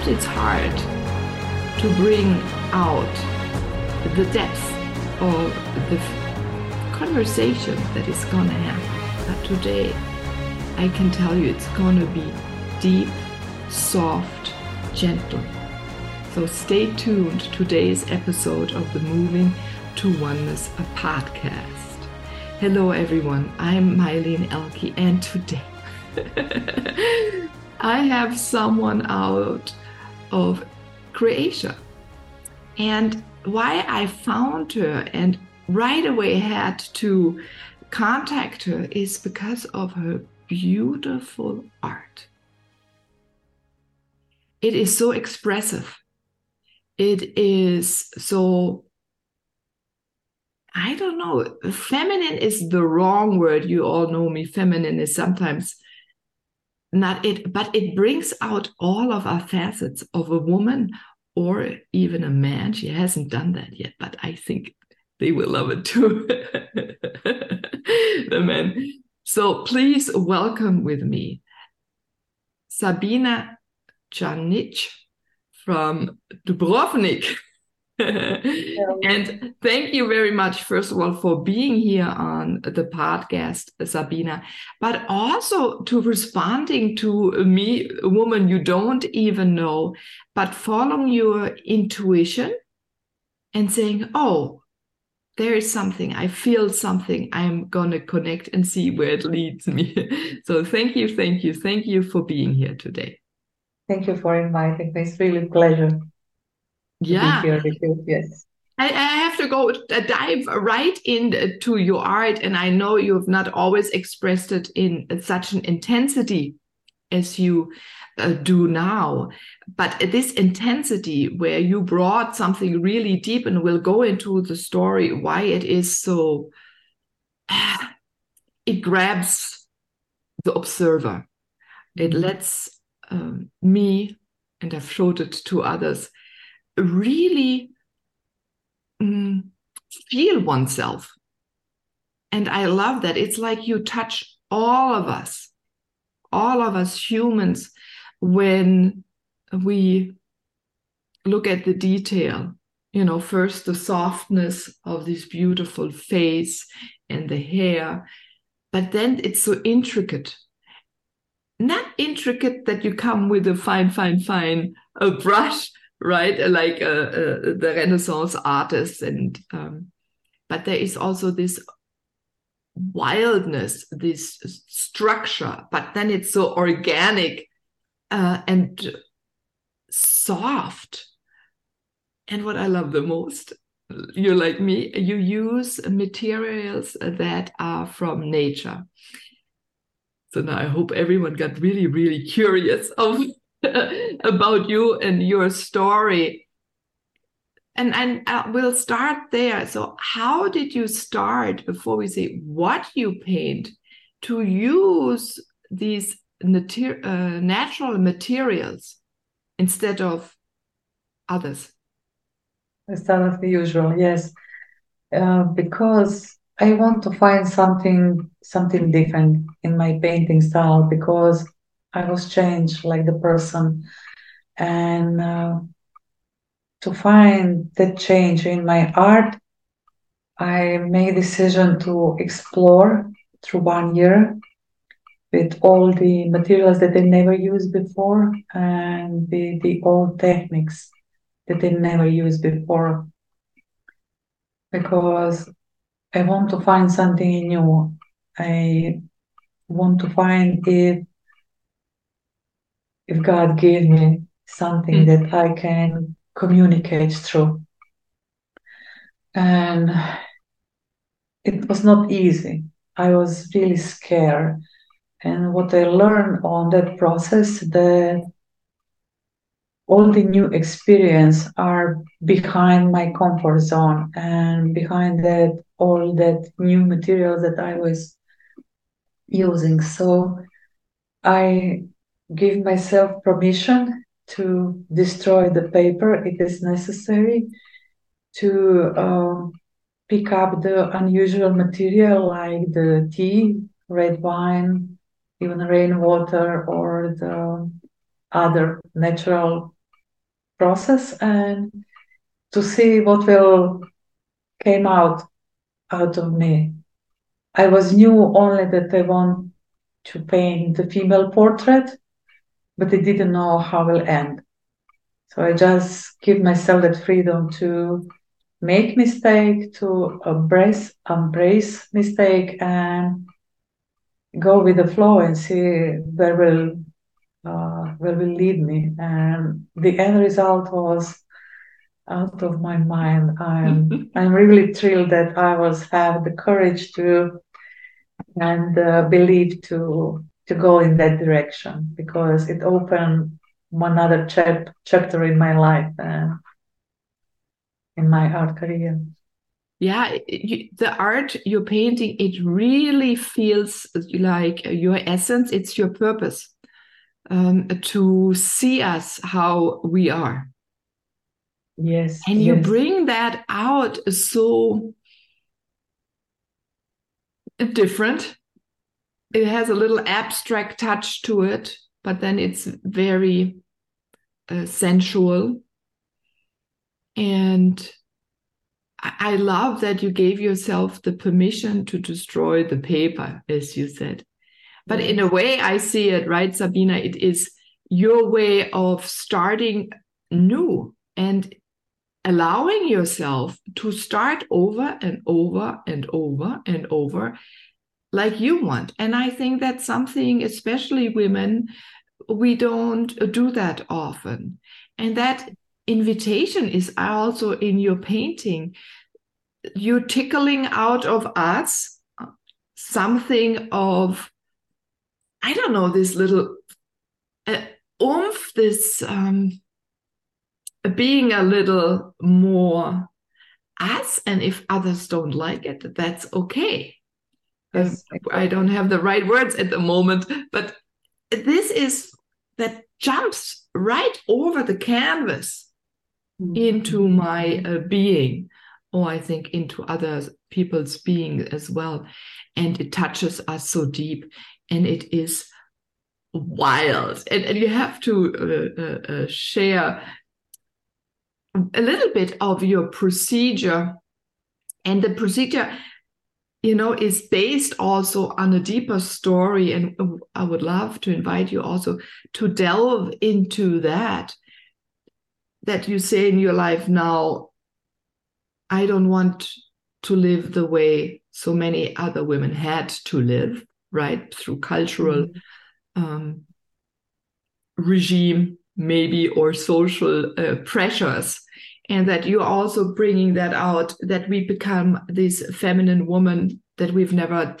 Sometimes it's hard to bring out the depth of the conversation that is gonna happen. But today, I can tell you it's gonna be deep, soft, gentle. So stay tuned to today's episode of the Moving to Oneness a podcast. Hello everyone, I'm Meilin Ehlke and today I have someone out of Croatia. And why I found her and right away had to contact her is because of her beautiful art. It is so expressive. It is so, I don't know, feminine is the wrong word. You all know me. Feminine is sometimes not it, but it brings out all of our facets of a woman or even a man. She hasn't done that yet, but I think they will love it too. the men. So please welcome with me Sabina Čanić from Dubrovnik. and thank you very much, first of all, for being here on the podcast, Sabina, but also to responding to me, a woman you don't even know, but following your intuition and saying, oh, there is something, I feel something, I'm going to connect and see where it leads me. so thank you, thank you, thank you for being here today. Thank you for inviting me. It's really a pleasure yeah here with you. yes I, I have to go uh, dive right into your art and i know you have not always expressed it in such an intensity as you uh, do now but this intensity where you brought something really deep and we'll go into the story why it is so it grabs the observer it mm-hmm. lets um, me and i've showed it to others really mm, feel oneself. And I love that. It's like you touch all of us, all of us humans, when we look at the detail. You know, first the softness of this beautiful face and the hair, but then it's so intricate. Not intricate that you come with a fine, fine, fine a brush, right? Like uh, uh, the Renaissance artists, and um, but there is also this wildness, this structure, but then it's so organic uh, and soft. And what I love the most, you're like me, you use materials that are from nature. So now I hope everyone got really, really curious of about you and your story. And, and uh, we'll start there. So, how did you start before we say what you paint to use these uh, natural materials instead of others? Instead of the usual, yes. Uh, because I want to find something something different in my painting style because I was changed like the person. And uh, to find that change in my art, I made decision to explore through one year with all the materials that I never used before and the, the old techniques that I never used before. Because I want to find something new. I want to find if if God gave me something mm. that I can communicate through. And it was not easy. I was really scared. And what I learned on that process that all the new experience are behind my comfort zone and behind that all that new material that I was using. So I give myself permission to destroy the paper. If It is necessary to um, pick up the unusual material like the tea, red wine, even rainwater, or the other natural process, and to see what will came out out of me. I was knew only that I want to paint the female portrait, but I didn't know how it will end. So I just give myself that freedom to make mistake, to embrace embrace mistake, and go with the flow and see where will uh, where will lead me. And the end result was out of my mind. I'm I'm really thrilled that I was have the courage to and uh, believe to to go in that direction because it opened another chap- chapter in my life and in my art career. Yeah, you, the art you're painting, it really feels like your essence. It's your purpose um, to see us how we are. Yes. And you bring that out so different. It has a little abstract touch to it, but then it's very uh, sensual. And I love that you gave yourself the permission to destroy the paper, as you said. But in a way, I see it, right, Sabina? It is your way of starting new and allowing yourself to start over and over and over and over like you want. And I think that's something, especially women, we don't do that often. And that invitation is also in your painting. You're tickling out of us something of, I don't know, this little uh, oomph, this um, being a little more us. And if others don't like it, that's okay. Yes, I don't have the right words at the moment, but this is that jumps right over the canvas Mm. into my uh, being, or I think into other people's being as well. And it touches us so deep, and it is wild. And, and you have to uh, uh, uh share a little bit of your procedure. And the procedure you know is based also on a deeper story and i would love to invite you also to delve into that that you say in your life now i don't want to live the way so many other women had to live right through cultural mm-hmm. um, regime maybe or social uh, pressures and that you're also bringing that out that we become this feminine woman that we've never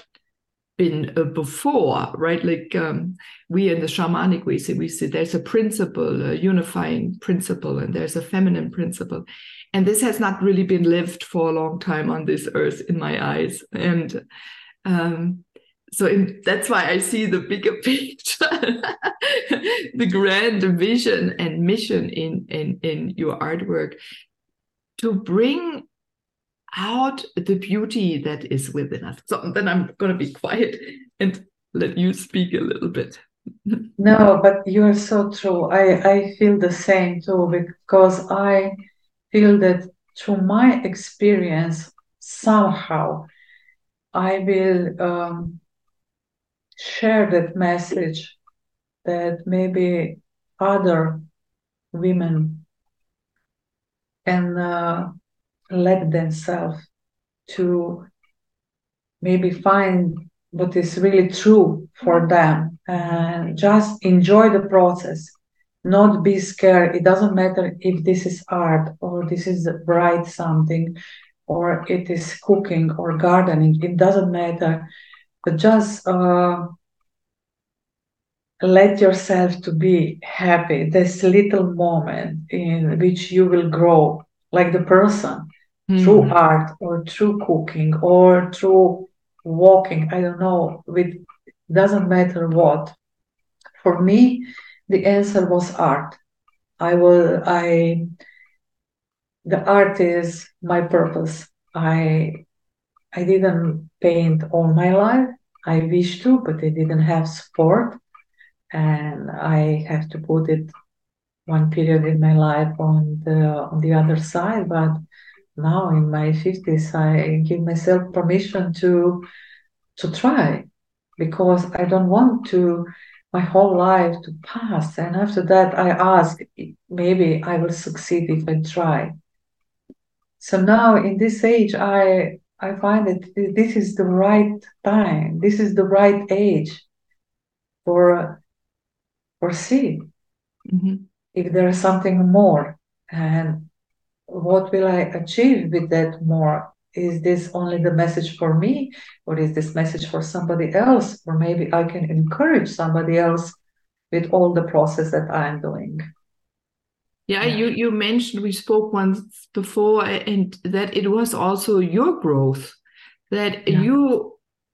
been uh, before right? Like um, we in the shamanic way say we say there's a principle a unifying principle and there's a feminine principle. And this has not really been lived for a long time on this earth in my eyes. And um, so in, that's why I see the bigger picture, the grand vision and mission in, in, in your artwork to bring out the beauty that is within us. So then I'm going to be quiet and let you speak a little bit. no, but you are so true. I, I feel the same too because I feel that through my experience, somehow I will um, share that message that maybe other women can uh, let themselves to maybe find what is really true for them and just enjoy the process not be scared. It doesn't matter if this is art or this is write something or it is cooking or gardening. It doesn't matter but just uh, let yourself to be happy. This little moment in which you will grow like the person Mm. through art or through cooking or through walking i don't know with doesn't matter what. For me the answer was art. I will i the art is my purpose. I i didn't paint all my life. I wish to but i didn't have support. And i have to put it one period in my life on the on the other side. But now in my 50s i give myself permission to to try because i don't want to my whole life to pass. And after that i ask maybe i will succeed if i try. So now in this age i i find that this is the right time this is the right age for for see Mhm. if there is something more and what will I achieve with that more? Is this only the message for me, or is this message for somebody else? Or maybe I can encourage somebody else with all the process that I'm doing. Yeah, Yeah. you you mentioned we spoke once before, and that it was also your growth that Yeah. you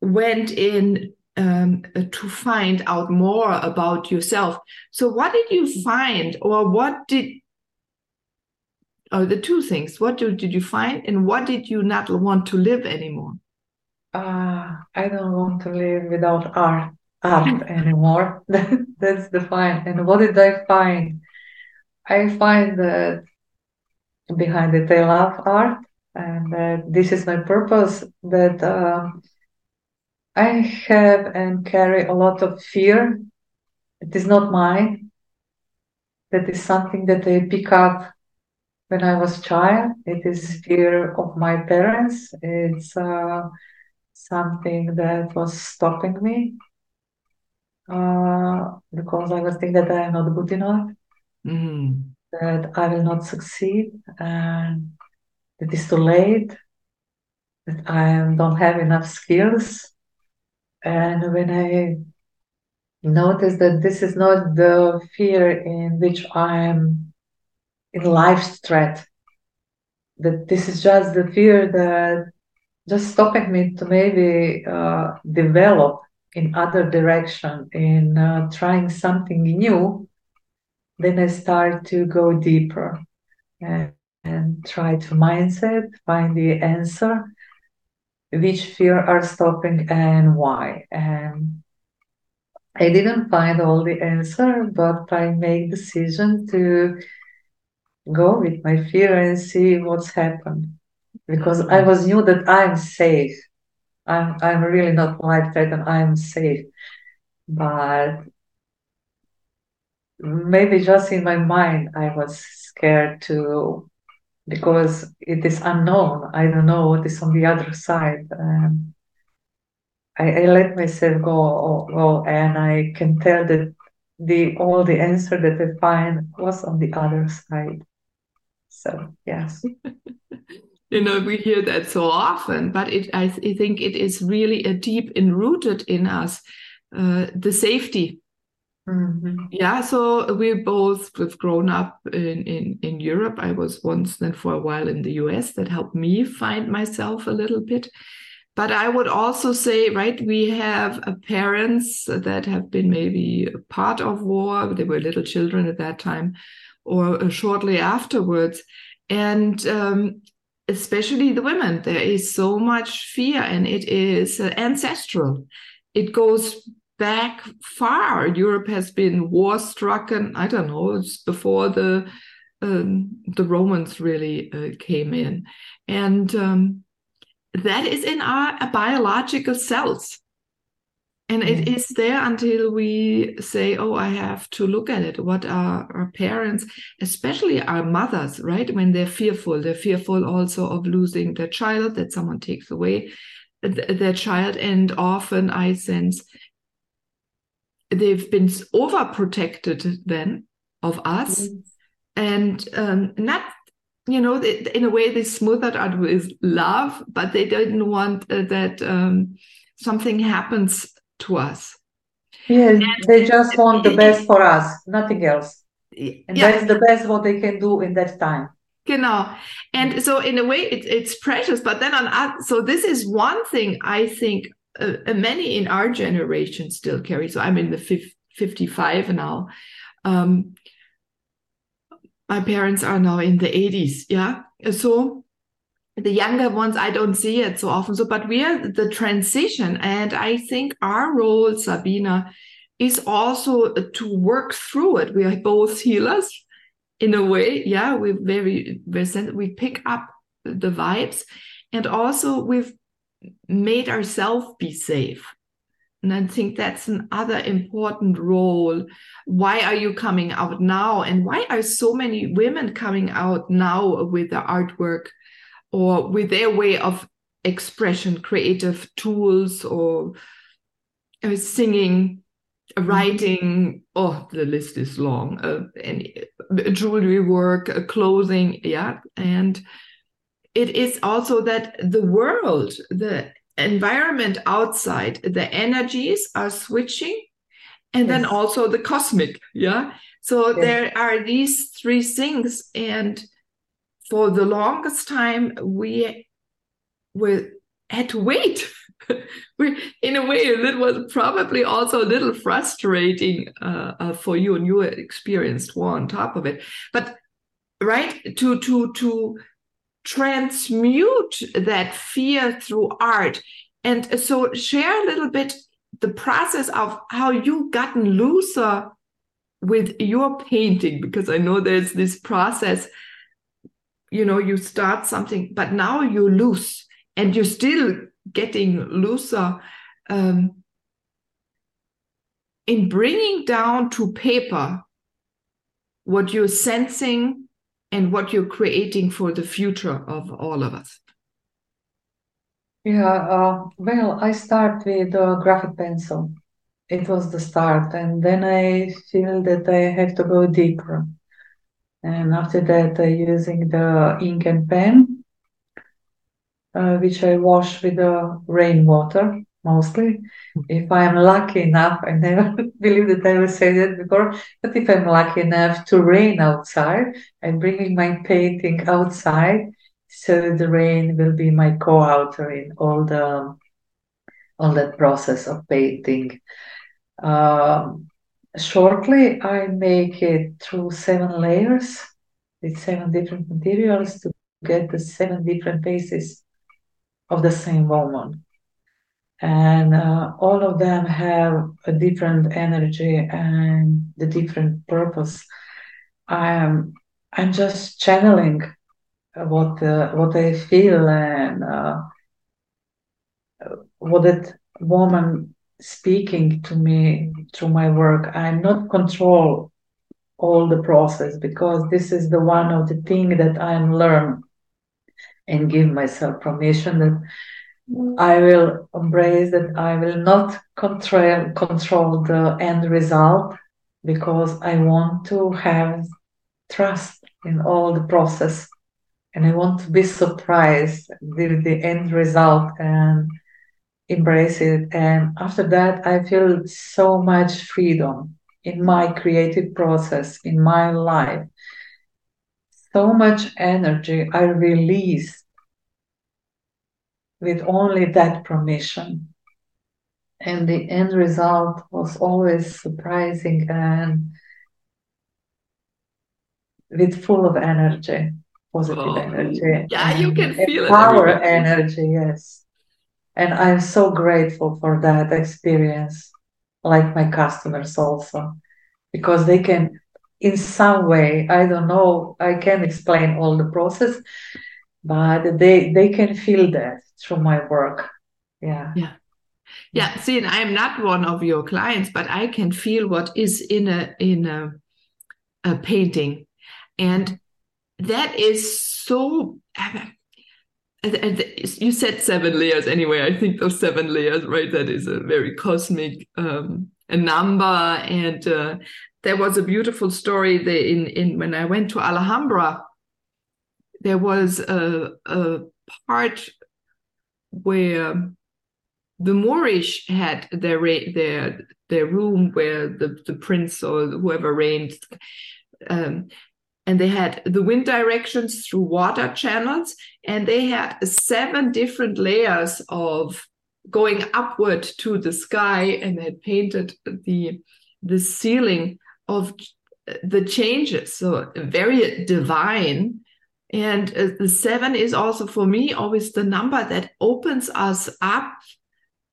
went in um, uh, to find out more about yourself. So, what did you find, or what did? Oh, the two things. What did, did you find, and what did you not want to live anymore? Uh, I don't want to live without art, art anymore. That's the fine. And what did I find? I find that behind it, I love art, and that this is my purpose. That um, I have and carry a lot of fear. It is not mine. That is something that I pick up when I was child. It is fear of my parents. It's uh, something that was stopping me uh, because I was thinking that I am not good enough, Mhm. that I will not succeed, and it is too late, that I don't have enough skills. And when I notice that this is not the fear in which I'm in life's threat, that this is just the fear that just stopping me to maybe uh, develop in other direction in uh, trying something new then i start to go deeper and, and try to mindset find the answer which fear are stopping and why and i didn't find all the answer but i made decision to go with my fear and see what's happened because I was knew that I'm safe. I'm I'm really not life threatened. I'm safe, but maybe just in my mind I was scared to because it is unknown. I don't know what is on the other side. Um, I, I let myself go, go, and I can tell that the all the answer that I find was on the other side. So yes. You know, we hear that so often, but it, I, I think it is really a deep enrooted in us, uh, the safety. Mhm. Yeah, so we both have grown up in, in, in Europe. I was once then for a while in the US. That helped me find myself a little bit. But I would also say, right, we have parents that have been maybe part of war. They were little children at that time or uh, shortly afterwards. And um, especially the women, there is so much fear and it is uh, ancestral. It goes back far. Europe has been war stricken. I don't know. It's before the um, the Romans really uh, came in, and um, that is in our biological cells. And it Yeah. is there until we say, oh, I have to look at it. What are our parents, especially our mothers, right? When they're fearful, they're fearful also of losing their child, that someone takes away th- their child. And often I sense they've been overprotected then of us and um, not you know they, in a way they smothered out with love but they didn't want uh, that um, something happens to us Yes, they just want the best for us, nothing else. And yeah. that's the best what they can do in that time. Genau. And so in a way it, it's precious, but then on so this is one thing I think uh, many in our generation still carry. So I'm in the fif- 55 now. Um, my parents are now in the 80s. Yeah. So the younger ones, I don't see it so often. So, but we are the transition. And I think our role, Sabina, is also to work through it. We are both healers in a way. Yeah. We're very, sensitive. We pick up the vibes. And also we've made ourselves be safe. And I think that's another important role. Why are you coming out now? And why are so many women coming out now with the artwork or with their way of expression, creative tools, or uh, singing, writing? Oh, the list is long. Uh, and uh, jewelry work, uh, clothing, yeah. And it is also that the world, the environment outside, the energies are switching, and then also the cosmic, yeah. So Yes. there are these three things, and for the longest time we were, had to wait. we, in a way, it was probably also a little frustrating uh, uh, for you, and you experienced war on top of it. But right to to to transmute that fear through art. And so share a little bit the process of how you gotten looser with your painting, because I know there's this process, you know, you start something, but now you're loose and you're still getting looser. Um, in bringing down to paper what you're sensing and what you're creating for the future of all of us. Yeah, uh, well, I start with a graphic pencil. It was the start, and then I feel that I have to go deeper. And after that, I using the ink and pen, uh, which I wash with the rainwater mostly. If I'm lucky enough, I never believe that I will say that before, but if I'm lucky enough to rain outside, I'm bringing my painting outside, so the rain will be my co-author in all the all that process of painting. Um, shortly, I make it through seven layers with seven different materials to get the seven different faces of the same woman. And uh, all of them have a different energy and the different purpose. I'm I'm just channeling what uh, what I feel and uh, what that woman speaking to me through my work. I'm not control all the process because this is the one of the thing that I'm learn and give myself permission that I will embrace that I will not control control the end result because I want to have trust in all the process and I want to be surprised with the end result and embrace it. And after that, I feel so much freedom in my creative process, in my life. So much energy I release with only that permission. And the end result was always surprising and with full of energy, positive Oh, energy. yeah, you can feel it Power everywhere. energy, yes. And I'm so grateful for that experience, like my customers also, because they can, in some way, I don't know, I can't explain all the process, but they they can feel that through my work. Yeah. Yeah, yeah see, and I'm not one of your clients, but I can feel what is in a in a, a painting, and that is so. You said seven layers anyway. I think those seven layers, right? That is a very cosmic um, a number, and uh, there was a beautiful story there in in when I went to Alhambra. There was a a part where the Moorish had their their their room where the, the prince or whoever reigned, um, and they had the wind directions through water channels, and they had seven different layers of going upward to the sky, and had painted the the ceiling of the changes, so very divine. And uh, the seven is also for me always the number that opens us up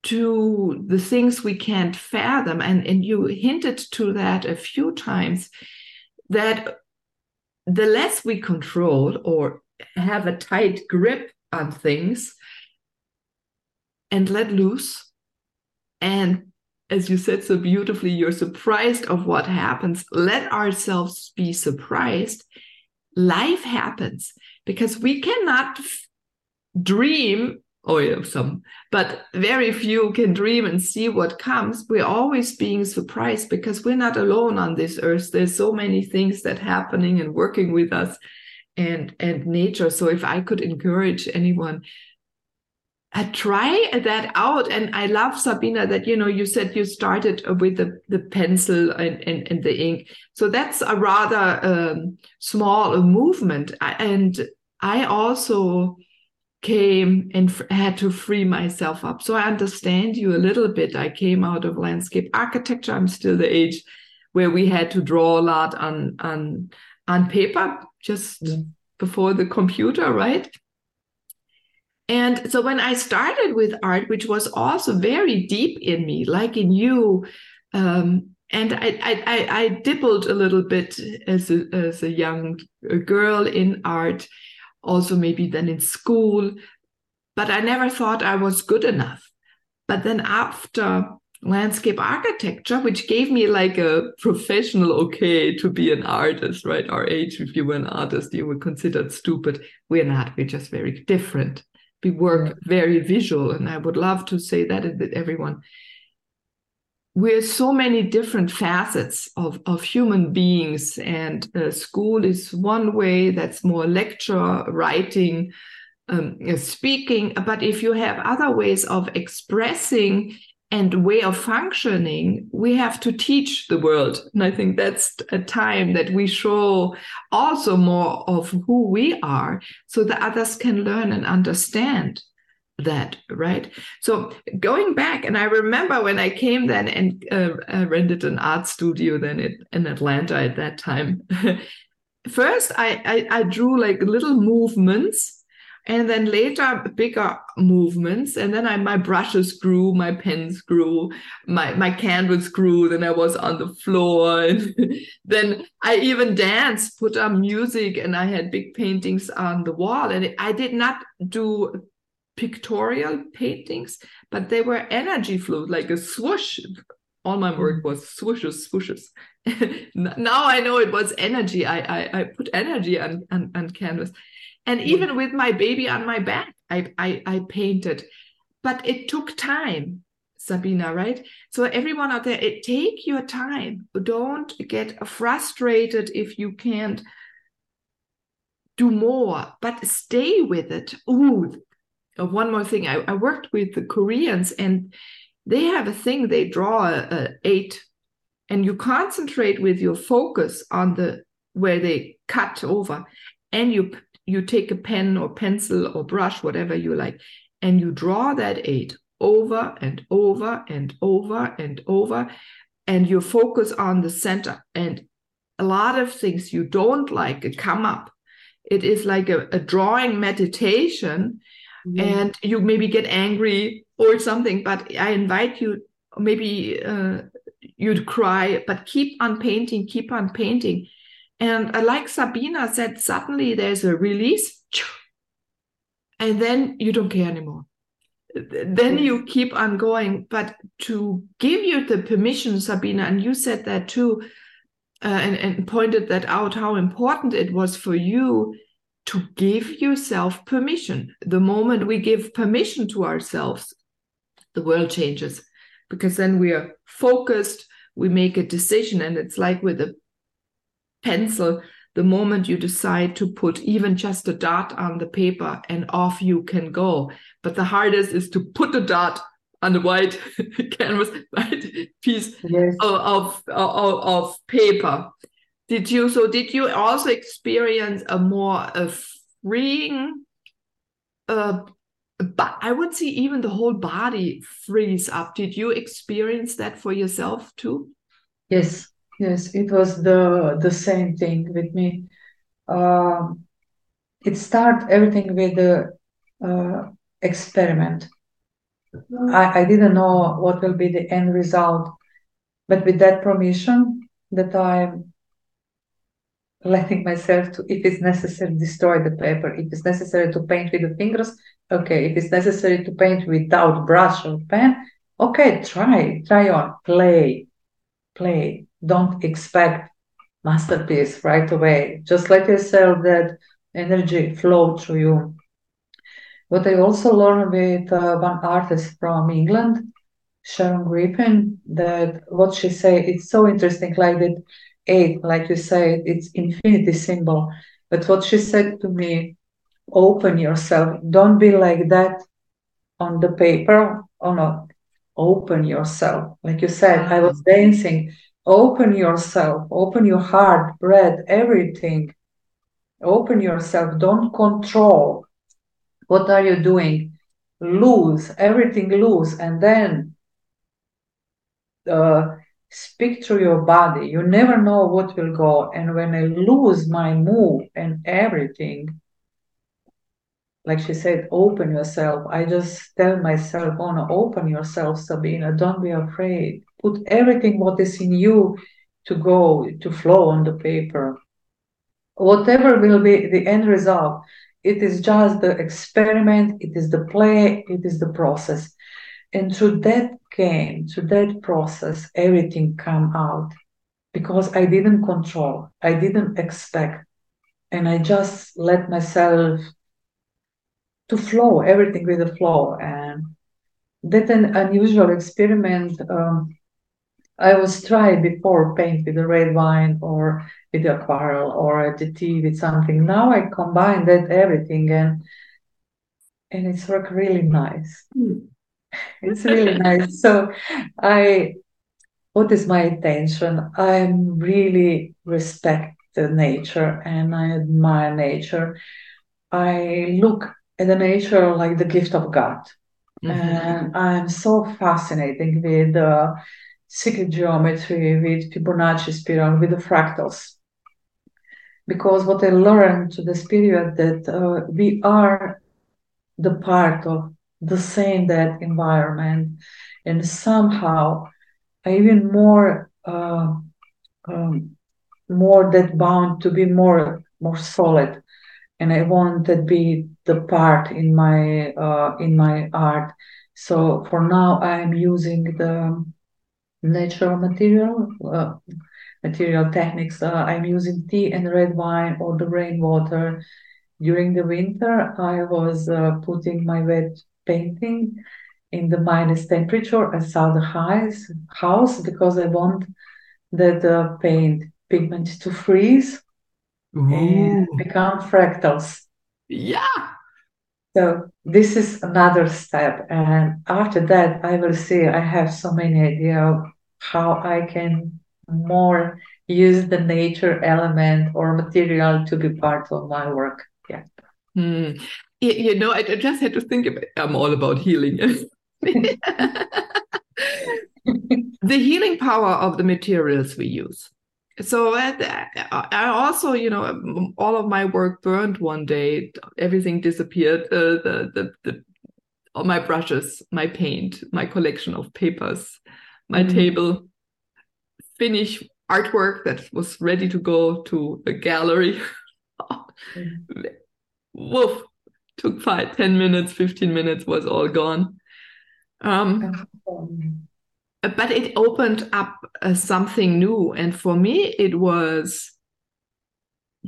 to the things we can't fathom. And, and you hinted to that a few times that the less we control or have a tight grip on things and let loose and as you said so beautifully you're surprised of what happens let ourselves be surprised life happens because we cannot dream oh yeah some but very few can dream and see what comes. We're always being surprised because we're not alone on this earth. There's so many things that happening and working with us and and nature. So if i could encourage anyone uh, try that out and i love sabina that you know you said you started with the, the pencil and, and, and the ink so that's a rather um, small movement and i also came and f- had to free myself up. So I understand you a little bit. I came out of landscape architecture. I'm still the age where we had to draw a lot on on on paper just mm. before the computer, right? And so when I started with art, which was also very deep in me, like in you, um, and I, I, I, dibbled a little bit as a, as a young girl in art also maybe then in school. But I never thought I was good enough. But then after landscape architecture, which gave me like a professional okay to be an artist, right? Our age, if you were an artist, you were considered stupid. We're not, we're just very different. We work very visual. And I would love to say that that everyone we're so many different facets of, of human beings and uh, school is one way that's more lecture writing um, speaking but if you have other ways of expressing and way of functioning we have to teach the world. And i think that's a time that we show also more of who we are so that others can learn and understand that right? So going back and i remember when i came then and uh, I rented an art studio then in, in atlanta at that time. First I, I, I drew like little movements and then later bigger movements and then I, my brushes grew my pens grew my my canvas grew then i was on the floor and then i even danced put on music and i had big paintings on the wall and i did not do pictorial paintings, but they were energy fluid, like a swoosh. All my work was swooshes, swooshes. now I know it was energy. I I, I put energy on, on, on canvas, and mm. even with my baby on my back, I, I I painted, but it took time. Sabina, right? So everyone out there, it take your time. Don't get frustrated if you can't do more, but stay with it. Ooh, uh, one more thing. I, I, worked with the Koreans, and they have a thing. They draw a, a eight, and you concentrate with your focus on the where they cut over, and you you take a pen or pencil or brush, whatever you like, and you draw that eight over and over and over and over, and you focus on the center. And a lot of things you don't like come up. It is like a, a drawing meditation and you maybe get angry or something but i invite you maybe uh, you'd cry but keep on painting keep on painting and like sabina said suddenly there's a release and then you don't care anymore. Then you keep on going. But to give you the permission sabina and you said that too uh, and, and pointed that out how important it was for you to give yourself permission. The moment we give permission to ourselves, the world changes. Because then we are focused, we make a decision, and it's like with a pencil. The moment you decide to put even just a dot on the paper and off you can go. But the hardest is to put a dot on the white canvas, white piece Yes. of, of of paper. Did you so? Did you also experience a more a freeing? Uh, but I would say even the whole body frees up. Did you experience that for yourself too? Yes, yes, it was the the same thing with me. Um, it started everything with the uh, experiment. I, I didn't know what will be the end result, but with that permission that I'm letting myself to, if it's necessary, destroy the paper. If it's necessary to paint with the fingers, okay. If it's necessary to paint without brush or pen, okay, try, try on, play, play. Don't expect masterpiece right away. Just let yourself that energy flow through you. What I also learned with uh, one artist from England, Sharon Griffin, that what she said, it's so interesting, like that eight, like you said, it's infinity symbol. But what she said to me, open yourself. Don't be like that on the paper. Oh no, open yourself. Like you said, I was dancing. Open yourself, open your heart, breath, everything. Open yourself. Don't control. What are you doing? Lose everything, loose, and then uh, speak through your body. You never know what will go. And when I lose my move and everything, like she said, open yourself. I just tell myself, oh no, open yourself, Sabina. Don't be afraid. Put everything what is in you to go, to flow on the paper. Whatever will be the end result, it is just the experiment, it is the play, it is the process. And through that game, through that process, everything come out because I didn't control, I didn't expect, and I just let myself to flow, everything with the flow. And that an unusual experiment um, I was tried before paint with the red wine or with the aquarel or at the tea with something. Now I combine that everything and and it's work really nice. Mm. It's really nice. So I what is my intention? I really respect the nature and I admire nature. I look at the nature like the gift of God. Mhm. And I'm so fascinated with uh, sacred geometry, with Fibonacci spiral, with the fractals. Because what I learned to this period that uh, we are the part of the same that environment, and somehow even more uh, um, more that bound to be more more solid, and I want to be the part in my uh, in my art. So for now, I'm using the natural material uh, material techniques. Uh, I'm using tea and red wine or the rainwater. During the winter, I was uh, putting my wet painting in the minus temperature. I saw the highs, house because I want that uh, paint pigment to freeze and become fractals. Yeah. So this is another step, and after that, I will see. I have so many idea how I can more use the nature element or material to be part of my work. Yeah. Hmm. You, know, I, just had to think about I'm all about healing. the healing power of the materials we use. So I also, you know, all of my work burned one day. Everything disappeared. Uh, the, the the all my brushes, my paint, my collection of papers, my Mhm. table, finished artwork that was ready to go to a gallery. Woof! Took five, ten minutes, fifteen minutes was all gone. Um, but it opened up uh, something new and for me it was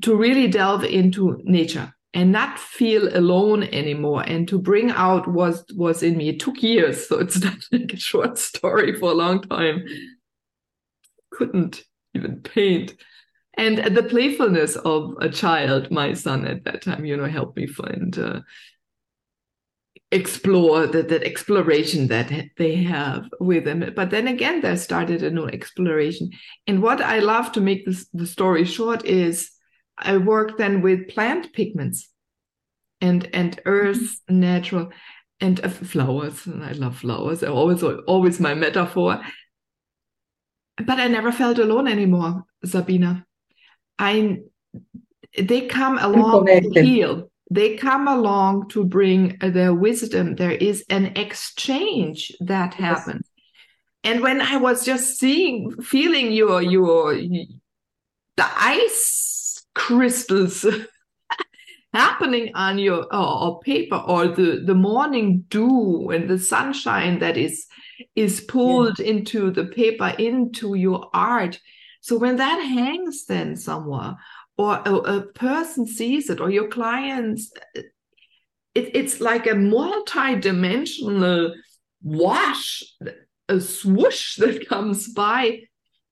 to really delve into nature and not feel alone anymore. And to bring out what was in me. It took years so it's not like a short story for a long time. Couldn't even paint. And the playfulness of a child my son at that time you know helped me find uh, explore that that exploration that they have with them. But then again they started a new exploration. And what i love to make this the story short is i work then with plant pigments and and earth mm-hmm. natural and uh, flowers. And i love flowers. Always always my metaphor. But i never felt alone anymore sabina. I they come along to heal. They come along to bring their wisdom. There is an exchange that happens. Yes. and when i was just seeing feeling your your the ice crystals happening on your or, paper or the the morning dew and the sunshine that is is pulled yeah. into the paper into your art so when that hangs then somewhere or a, a person sees it or your clients it, it's like a multi-dimensional wash a swoosh that comes by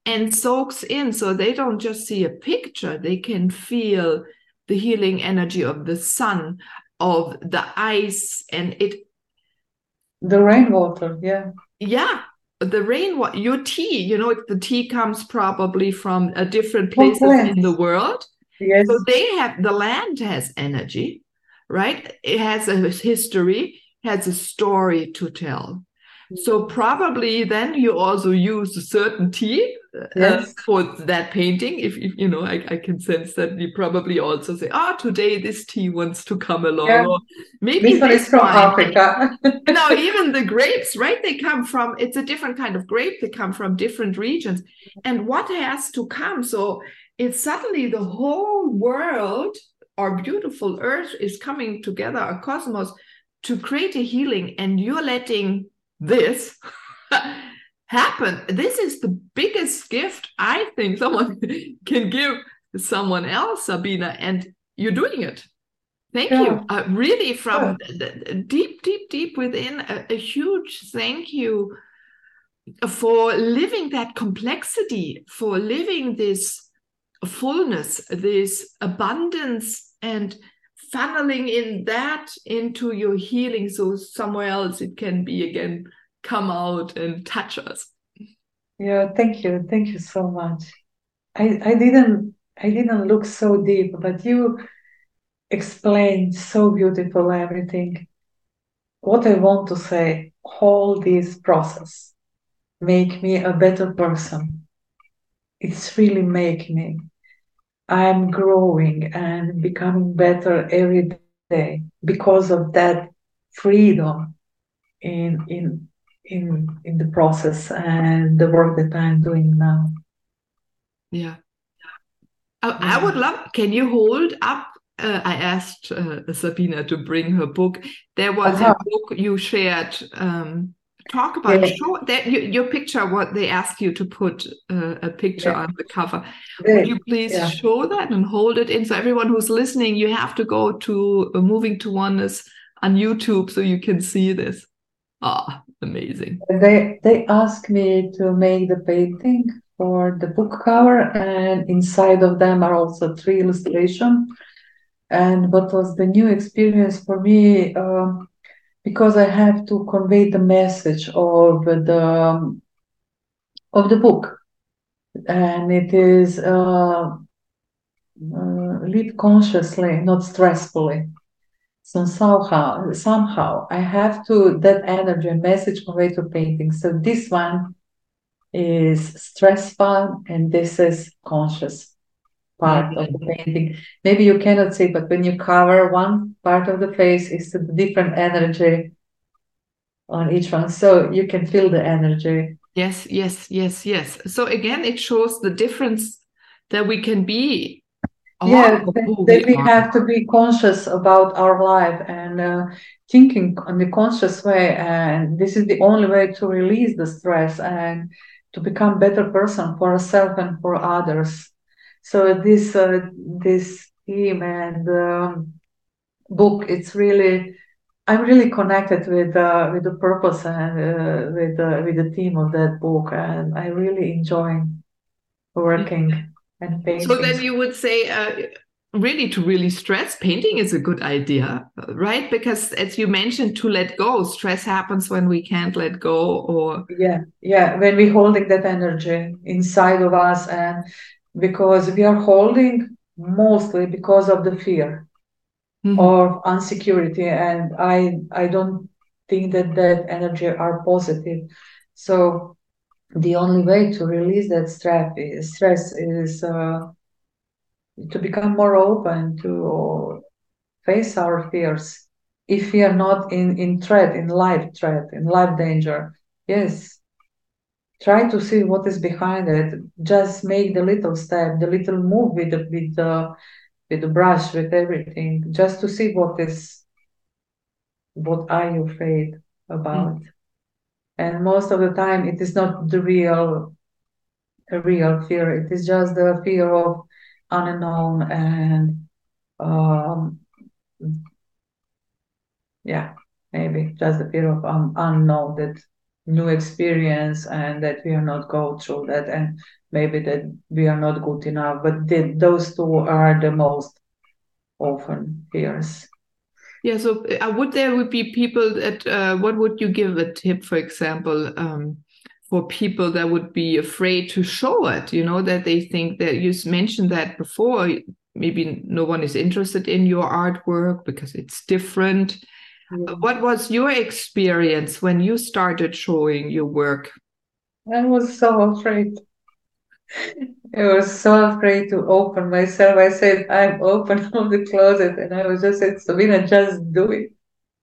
and soaks in so they don't just see a picture they can feel the healing energy of the sun of the ice and it the rainwater yeah yeah the rain your tea you know the tea comes probably from a different places in the world Yes. So they have the land has energy, right? It has a history, has a story to tell. So probably then you also use a certain tea uh, for that painting. If, if you know, I, I, can sense that you probably also say, "Ah, oh, today this tea wants to come along." Yeah. Or maybe this one is from Africa. no, even the grapes, right? They come from. It's a different kind of grape. They come from different regions, and what has to come? So it's suddenly the whole world, our beautiful earth, is coming together, a cosmos, to create a healing, and you're letting this happened. This is the biggest gift I think someone can give someone else, Sabina, and you're doing it. Thank yeah. you. Uh, really, from yeah. deep, deep, deep within, a, a huge thank you for living that complexity, for living this fullness, this abundance, and funneling in that into your healing so somewhere else it can be again come out and touch us. Yeah, thank you. Thank you so much. I, I didn't I didn't look so deep, but you explained so beautiful everything. What I want to say, all this process make me a better person. It's really make me. I'm growing and becoming better every day because of that freedom in in in in the process and the work that I'm doing now. Yeah. I, I would love. Can you hold up? Uh, I asked uh, Sabina to bring her book. There was uh-huh. a book you shared um, talk about yeah. show that your, your, picture what they ask you to put uh, a picture yeah. on the cover yeah. would you please show that and hold it in so everyone who's listening you have to go to uh, moving to oneness on youtube so you can see this ah amazing they they asked me to make the painting for the book cover and inside of them are also three illustrations and what was the new experience for me uh, because I have to convey the message of the of the book, and it is uh, uh, live consciously, not stressfully. So somehow, somehow, I have to that energy and message convey to painting. So this one is stressful, and this is conscious part of the painting. Maybe you cannot see, but when you cover one part of the face, it's a different energy on each one. So you can feel the energy. Yes, yes, yes, yes. So again, it shows the difference that we can be. Yeah, that, that we, we have to be conscious about our life and uh, thinking in the conscious way. And this is the only way to release the stress and to become better person for ourselves and for others. So this uh, this theme and um, book, it's really I'm really connected with uh, with the purpose and uh, with uh, with the theme of that book, and I really enjoy working and painting. So then you would say, uh, really to really stress painting is a good idea right because as you mentioned to let go stress happens when we can't let go or yeah yeah when we're holding that energy inside of us and because we are holding mostly because of the fear mm-hmm. or insecurity and i i don't think that that energy are positive so the only way to release that stress is stress is uh, to become more open to face our fears if we are not in in threat in life threat in life danger yes try to see what is behind it. Just make the little step the little move with the with the with the brush with everything just to see what is what are you afraid about. Mm. and most of the time it is not the real a real fear. It is just the fear of unknown and um, yeah maybe just the fear of um, unknown that new experience and that we are not go through that and maybe that we are not good enough. But the, those two are the most often fears. Yeah so uh, would there would be people that uh, what would you give a tip for example um, for people that would be afraid to show it you know that they think that you mentioned that before maybe no one is interested in your artwork because it's different yeah. what was your experience when you started showing your work i was so afraid I was so afraid to open myself. I said, I'm open from the closet. And I was just said, Sabina, just do it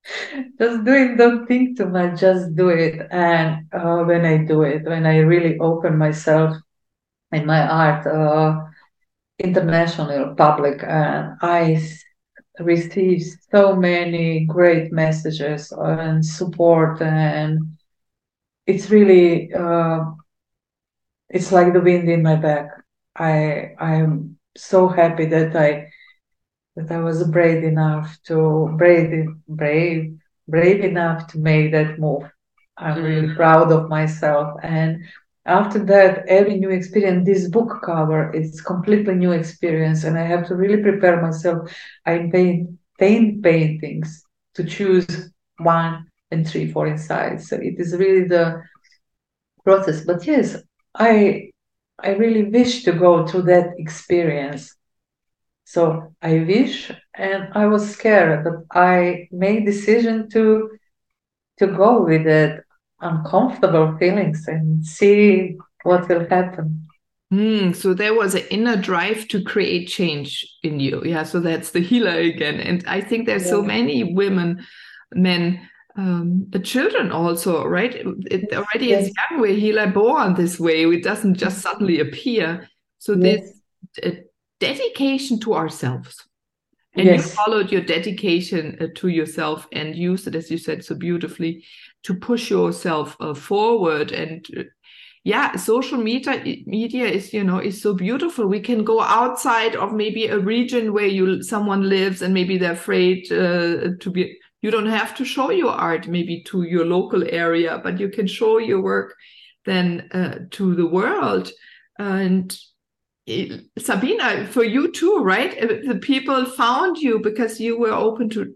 just do it don't think too much just do it and uh, when i do it when i really open myself in my art uh, international public and i receive so many great messages and support and it's really uh, it's like the wind in my back i i'm so happy that i that I was brave enough to brave brave brave enough to make that move. I'm mm-hmm. really proud of myself. And after that, every new experience, this book cover, is completely new experience, and I have to really prepare myself. I paint paint paintings to choose one and three, four inside. So it is really the process. But yes, I I really wish to go through that experience so I wish, and I was scared, but I made decision to to go with it uncomfortable feelings and see what will happen. Mm, so there was an inner drive to create change in you. Yeah, so that's the healer again. And I think there's yeah. so many women, men, um, the children also, right? It already yes. is young. We're healer born this way. It doesn't just suddenly appear. So yes. this dedication to ourselves. And yes. you followed your dedication uh, to yourself and used it, as you said so beautifully, to push yourself uh, forward. And uh, yeah, social media media is you know is so beautiful. We can go outside of maybe a region where you someone lives, and maybe they're afraid uh, to be. You don't have to show your art maybe to your local area, but you can show your work then uh, to the world. And Sabina, for you too, right? Uh, the people found you because you were open to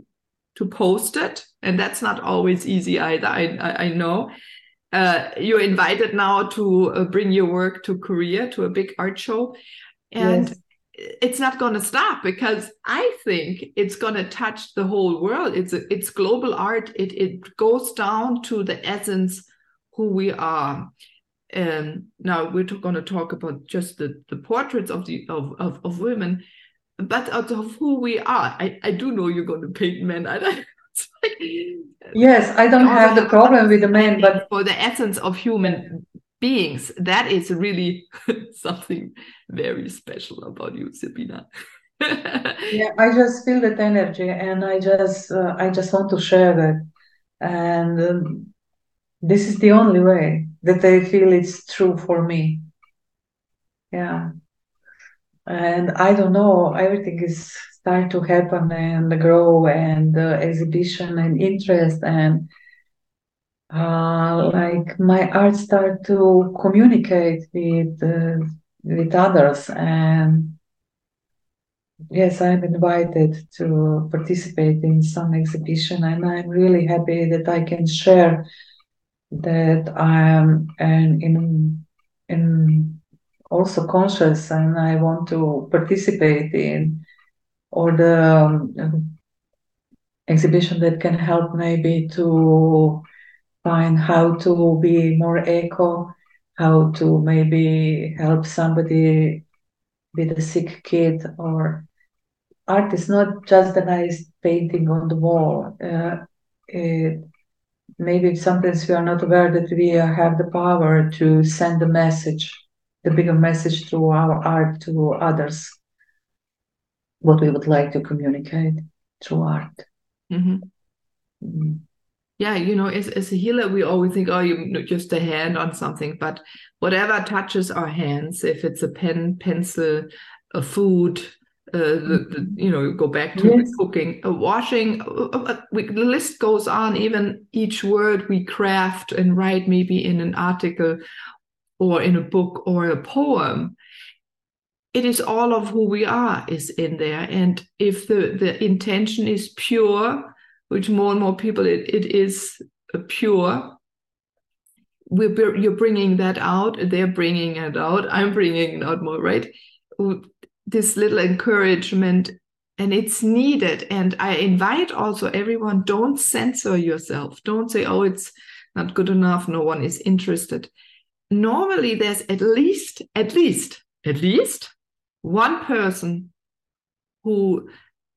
to post it, and that's not always easy either. I I, I know. Uh, you're invited now to uh, bring your work to Korea to a big art show, and yes. it's not going to stop because I think it's going to touch the whole world. It's a, it's global art. It it goes down to the essence who we are and now we're going to talk about just the, the portraits of the of, of, of women but out of who we are I, I do know you're going to paint men I don't yes I don't have the problem with the men but for the essence of human beings that is really something very special about you Sabina yeah I just feel that energy and I just uh, I just want to share that and um, this is the only way that I feel it's true for me. Yeah. And I don't know, everything is starting to happen and grow and uh, exhibition and interest and uh, like my art start to communicate with uh, with others. And yes, I'm invited to participate in some exhibition, and I'm really happy that I can share that I am and in in also conscious, and I want to participate in or the um, exhibition that can help maybe to find how to be more eco, how to maybe help somebody with a sick kid or art is not just a nice painting on the wall. Uh, it, maybe sometimes we are not aware that we have the power to send a message, the bigger message through our art to others, what we would like to communicate through art. Mhm. Mm. Yeah, you know, as, as a healer, we always think, oh, you just a hand on something, but whatever touches our hands, if it's a pen, pencil, a food, uh, the, the, you know, go back to Yes. cooking, uh, washing, uh, uh, we, the list goes on. Even each word we craft and write, maybe in an article or in a book or a poem, it is all of who we are is in there. And if the, the intention is pure, which more and more people it, it is pure we're you're bringing that out they're bringing it out i'm bringing it out more right? This little encouragement and it's needed. And i invite also everyone don't censor yourself. Don't say oh it's not good enough. No one is interested normally there's at least at least at least one person who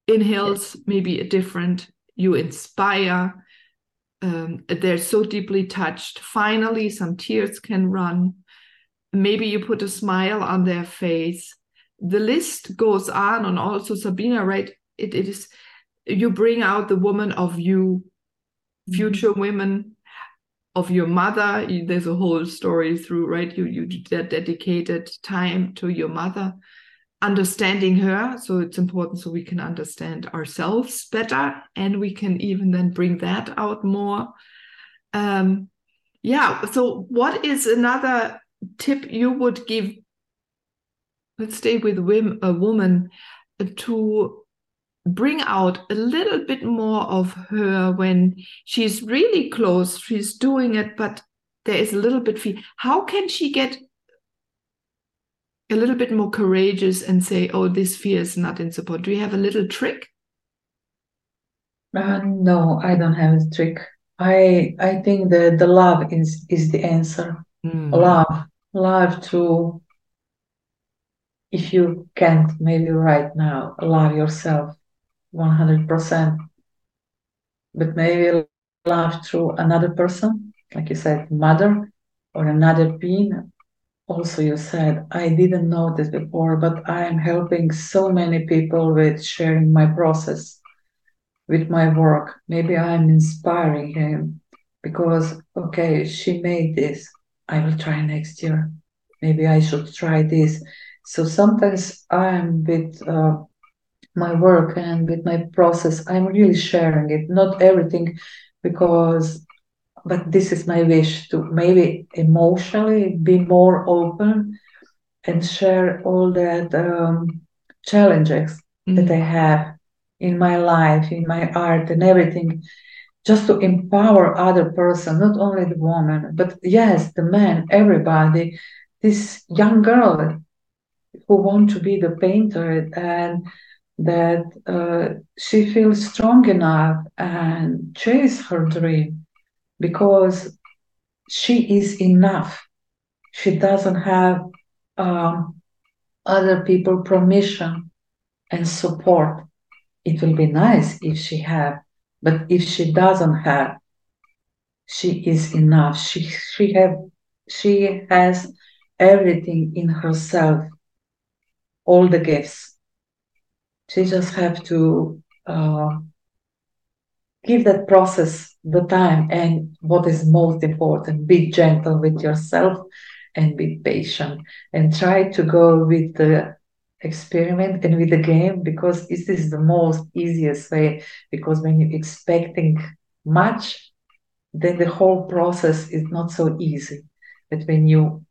inhales maybe a different you inspire um, they're so deeply touched. Finally some tears can run. Maybe you put a smile on their face. The list goes on and also sabina right it, it is you bring out the woman of you future women of your mother. You- there's a whole story through right? You you de- dedicated time to your mother understanding her. So it's important so we can understand ourselves better and we can even then bring that out more. Um yeah so what is another tip you would give let's stay with wim, a woman to bring out a little bit more of her when she's really close she's doing it but there is a little bit fear how can she get a little bit more courageous and say oh this fear is not in support do you have a little trick Uh, no, I don't have a trick. I I think that the love is is the answer. Mm. Love, love to. If you can't, maybe right now, love yourself, one hundred percent. But maybe love through another person, like you said, mother or another being. Also, you said I didn't know this before, but I am helping so many people with sharing my process with my work. Maybe I'm inspiring him because, okay, she made this. I will try next year. Maybe I should try this. So sometimes I'm with uh, my work and with my process, I'm really sharing it, not everything, because, but this is my wish to maybe emotionally be more open and share all that um, challenges that Mm. I have in my life, in my art, and everything, just to empower other person, not only the woman, but yes, the man, everybody. This young girl who want to be the painter and that uh, she feels strong enough and chase her dream because she is enough. She doesn't have um, other people permission and support. It will be nice if she have but if she doesn't have she is enough. She she have she has everything in herself all the gifts she just have to uh, give that process the time and what is most important be gentle with yourself and be patient. And try to go with the experiment and with the game because this is the most easiest way. Because when you're expecting much then the whole process is not so easy. But when you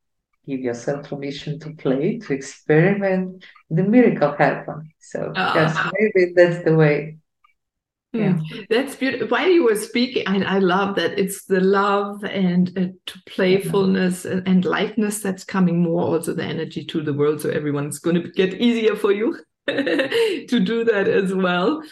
give yourself permission to play, to experiment, the miracle happen. So Ah. yes, maybe that's the way. Yeah. Mm, That's beautiful. While you were speaking, I, I love that it's the love and uh, to playfulness and, and lightness that's coming more also the energy to the world. So everyone's going to get easier for you to do that as well.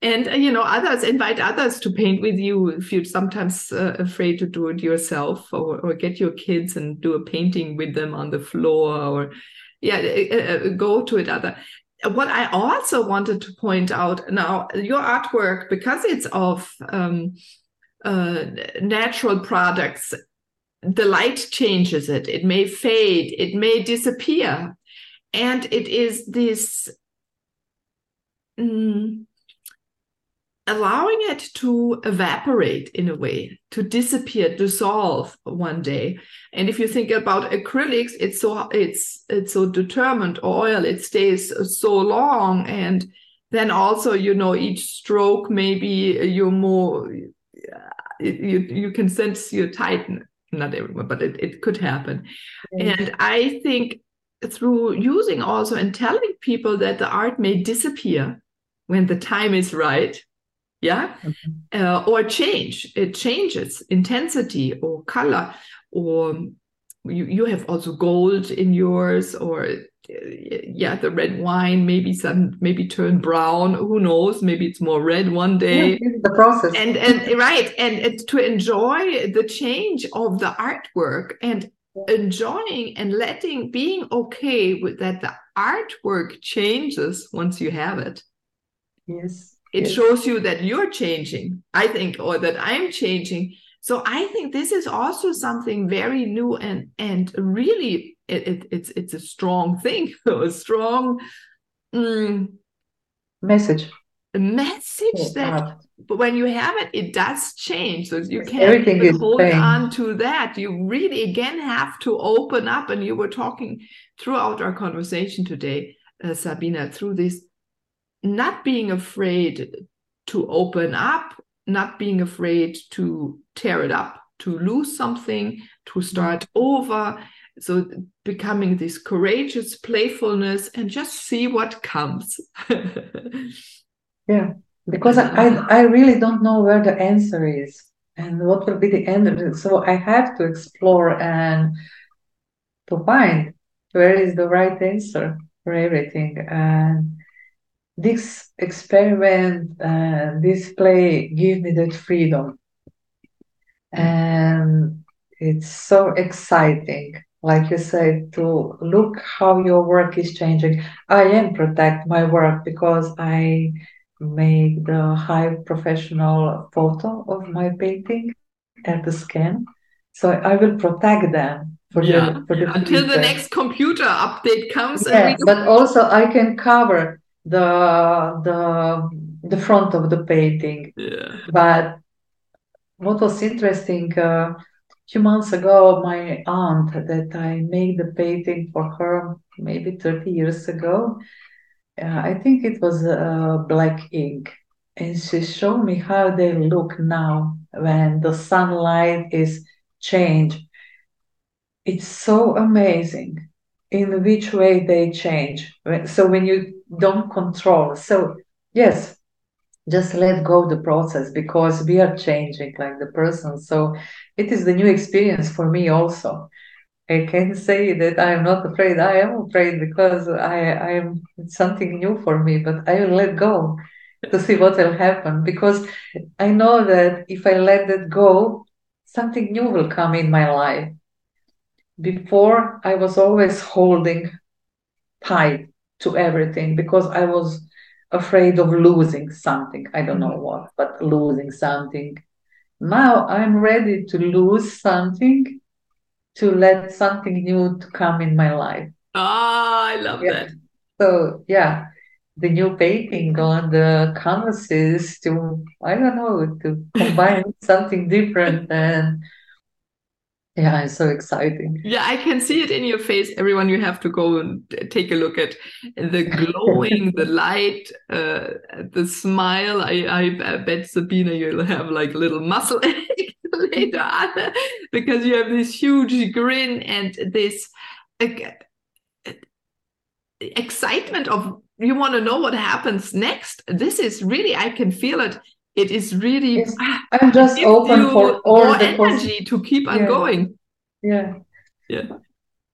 And uh, you know, others invite others to paint with you if you're sometimes uh, afraid to do it yourself, or, or get your kids and do a painting with them on the floor, or yeah, uh, uh, go to it other what I also wanted to point out now, your artwork, because it's of um, uh, natural products, the light changes it. It may fade, it may disappear. And it is this mm, allowing it to evaporate in a way, to disappear, dissolve one day. And if you think about acrylics, it's so it's it's so determined. Oil, it stays so long, and then also you know each stroke maybe you're more you you can sense your tighten. Not everyone, but it, it could happen. Yes. And I think through using also and telling people that the art may disappear when the time is right yeah? Uh, or change. It changes intensity or color or you, you have also gold in yours or uh, yeah the red wine maybe some maybe turn brown. Who knows? Maybe it's more red one day. Yeah, the process. and and right. And it's to enjoy the change of the artwork and enjoying and letting being okay with that the artwork changes once you have it. Yes. It yes. shows you that you're changing i think or that i'm changing so i think this is also something very new and and really it, it it's it's a strong thing a strong mm, message. A message that but when you have it it does change so you can't even hold changed. on to that you really again have to open up and you were talking throughout our conversation today uh, sabina through this not being afraid to open up not being afraid to tear it up to lose something to start over so becoming this courageous playfulness and just see what comes Yeah, because I, I really don't know where the answer is and what will be the end. So I have to explore and to find where is the right answer for everything. And this experiment, uh, this play give me that freedom. And it's so exciting, like you said, to look how your work is changing. I am protect my work because I make the high professional photo of my painting at the scan. So I will protect them for yeah the for the until the next computer update comes Yeah, but also I can cover the the the front of the painting. yeah But what was interesting, uh, few months ago, my aunt that I made the painting for her maybe 30 years ago, uh, I think it was uh, black ink. And she showed me how they look now when the sunlight is changed. It's so amazing in which way they change. So when you don't control, so yes, just let go the process because we are changing like the person. So it is the new experience for me also. I can say that I am not afraid. I am afraid because I I am something new for me, but I will let go to see what will happen because I know that if I let that go, something new will come in my life. Before I was always holding tight to everything because I was afraid of losing something. I don't know what, but losing something. Now I'm ready to lose something to let something new to come in my life. ah i love Yeah. that So yeah, the new painting on the canvases to I don't know to combine something different and yeah, it's so exciting. yeah i can see it in your face everyone you have to go and take a look at the glowing the light uh the smile i i bet sabina you'll have like little muscle later on because you have this huge grin and this like excitement of you want to know what happens next. This is really I can feel it. It is really. Yes. I'm just open for all the energy to keep on Yeah. going. Yeah. Yeah.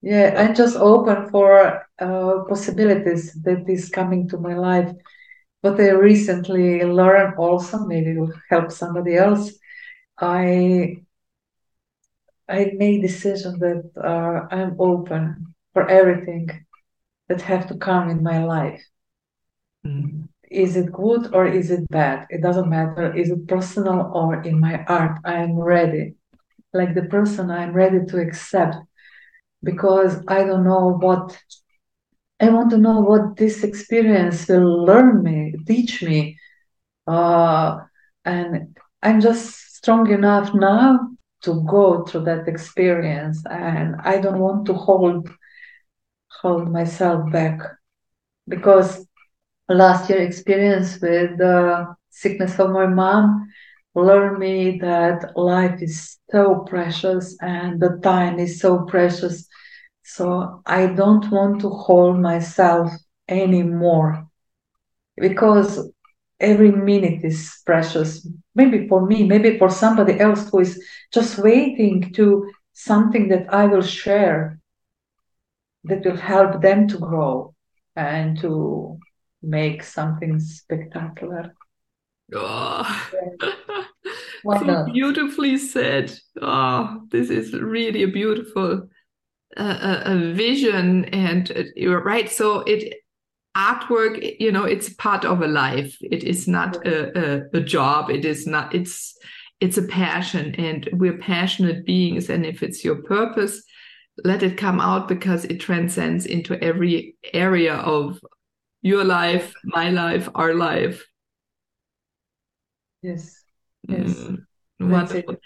Yeah, I'm just open for uh, possibilities that is coming to my life. What I recently learned also, maybe will help somebody else. I I made decision that uh, I'm open for everything that have to come in my life. Mm. Is it good or is it bad? It doesn't matter. Is it personal or in my art? I am ready. Like the person I'm ready to accept because I don't know what I want to know what this experience will learn me, teach me. Uh, and I'm just strong enough now to go through that experience and I don't want to hold hold myself back because last year experience with the sickness of my mom learned me that life is so precious and the time is so precious. So i don't want to hold myself anymore because every minute is precious. Maybe for me maybe for somebody else who is just waiting to something that i will share that will help them to grow and to make something spectacular. Oh. Why so not? beautifully said. Oh, this is really a beautiful uh, a vision, and uh, you're right. So it artwork, you know, it's part of a life. It is not a, a, a job. It is not. It's it's a passion, and we're passionate beings. And if it's your purpose, let it come out because it transcends into every area of your life, my life, our life. Yes. Yes. Mm, wonderful.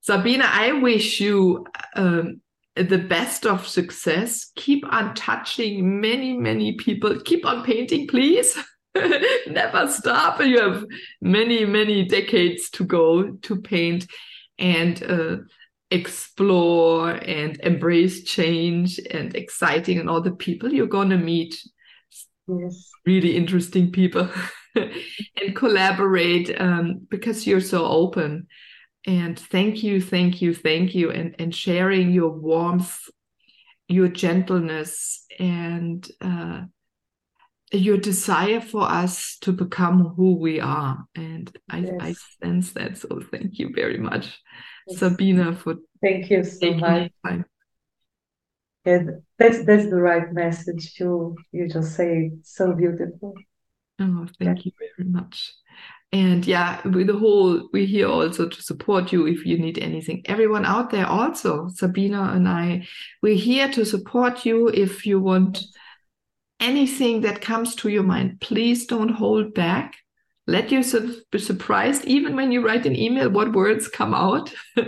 Sabina, I wish you um, the best of success. Keep on touching many, many people. Keep on painting, please. Never stop. You have many, many decades to go to paint and uh, explore and embrace change and exciting and all the people you're going to meet Yes. really interesting people and collaborate um, because you're so open and thank you thank you thank you and and sharing your warmth your gentleness and uh, your desire for us to become who we are and I, I sense that so thank you very much Yes. sabina for Thank you so much. Yeah, that's that's the right message. You you just say it so beautiful. Oh, thank you very much. And yeah, with the whole, we're here also to support you if you need anything. Everyone out there also, Sabina and I, we're here to support you if you want anything that comes to your mind. Please don't hold back. Let yourself be surprised, even when you write an email, what words come out or,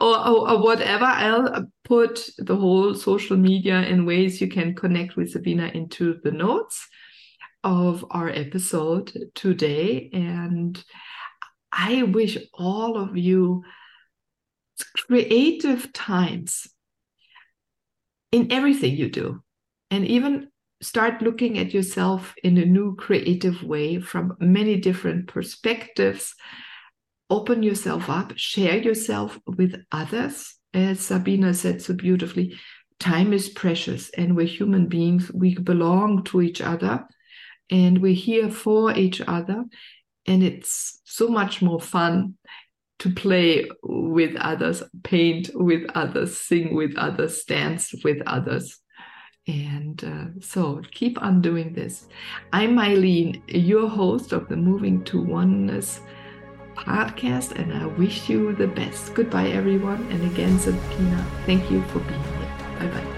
or, or whatever. I'll uh, put the whole social media and ways you can connect with Sabina into the notes of our episode today. And I wish all of you creative times in everything you do. And even start looking at yourself in a new creative way from many different perspectives. Open yourself up, share yourself with others. As Sabina said so beautifully, time is precious, and we're human beings. We belong to each other and we're here for each other. And it's so much more fun to play with others, paint with others, sing with others, dance with others. And uh, so keep on doing this. I'm Meilin, your host of the Moving to Oneness podcast, and I wish you the best. Goodbye, everyone. And again, Sabina, thank you for being here. Bye bye.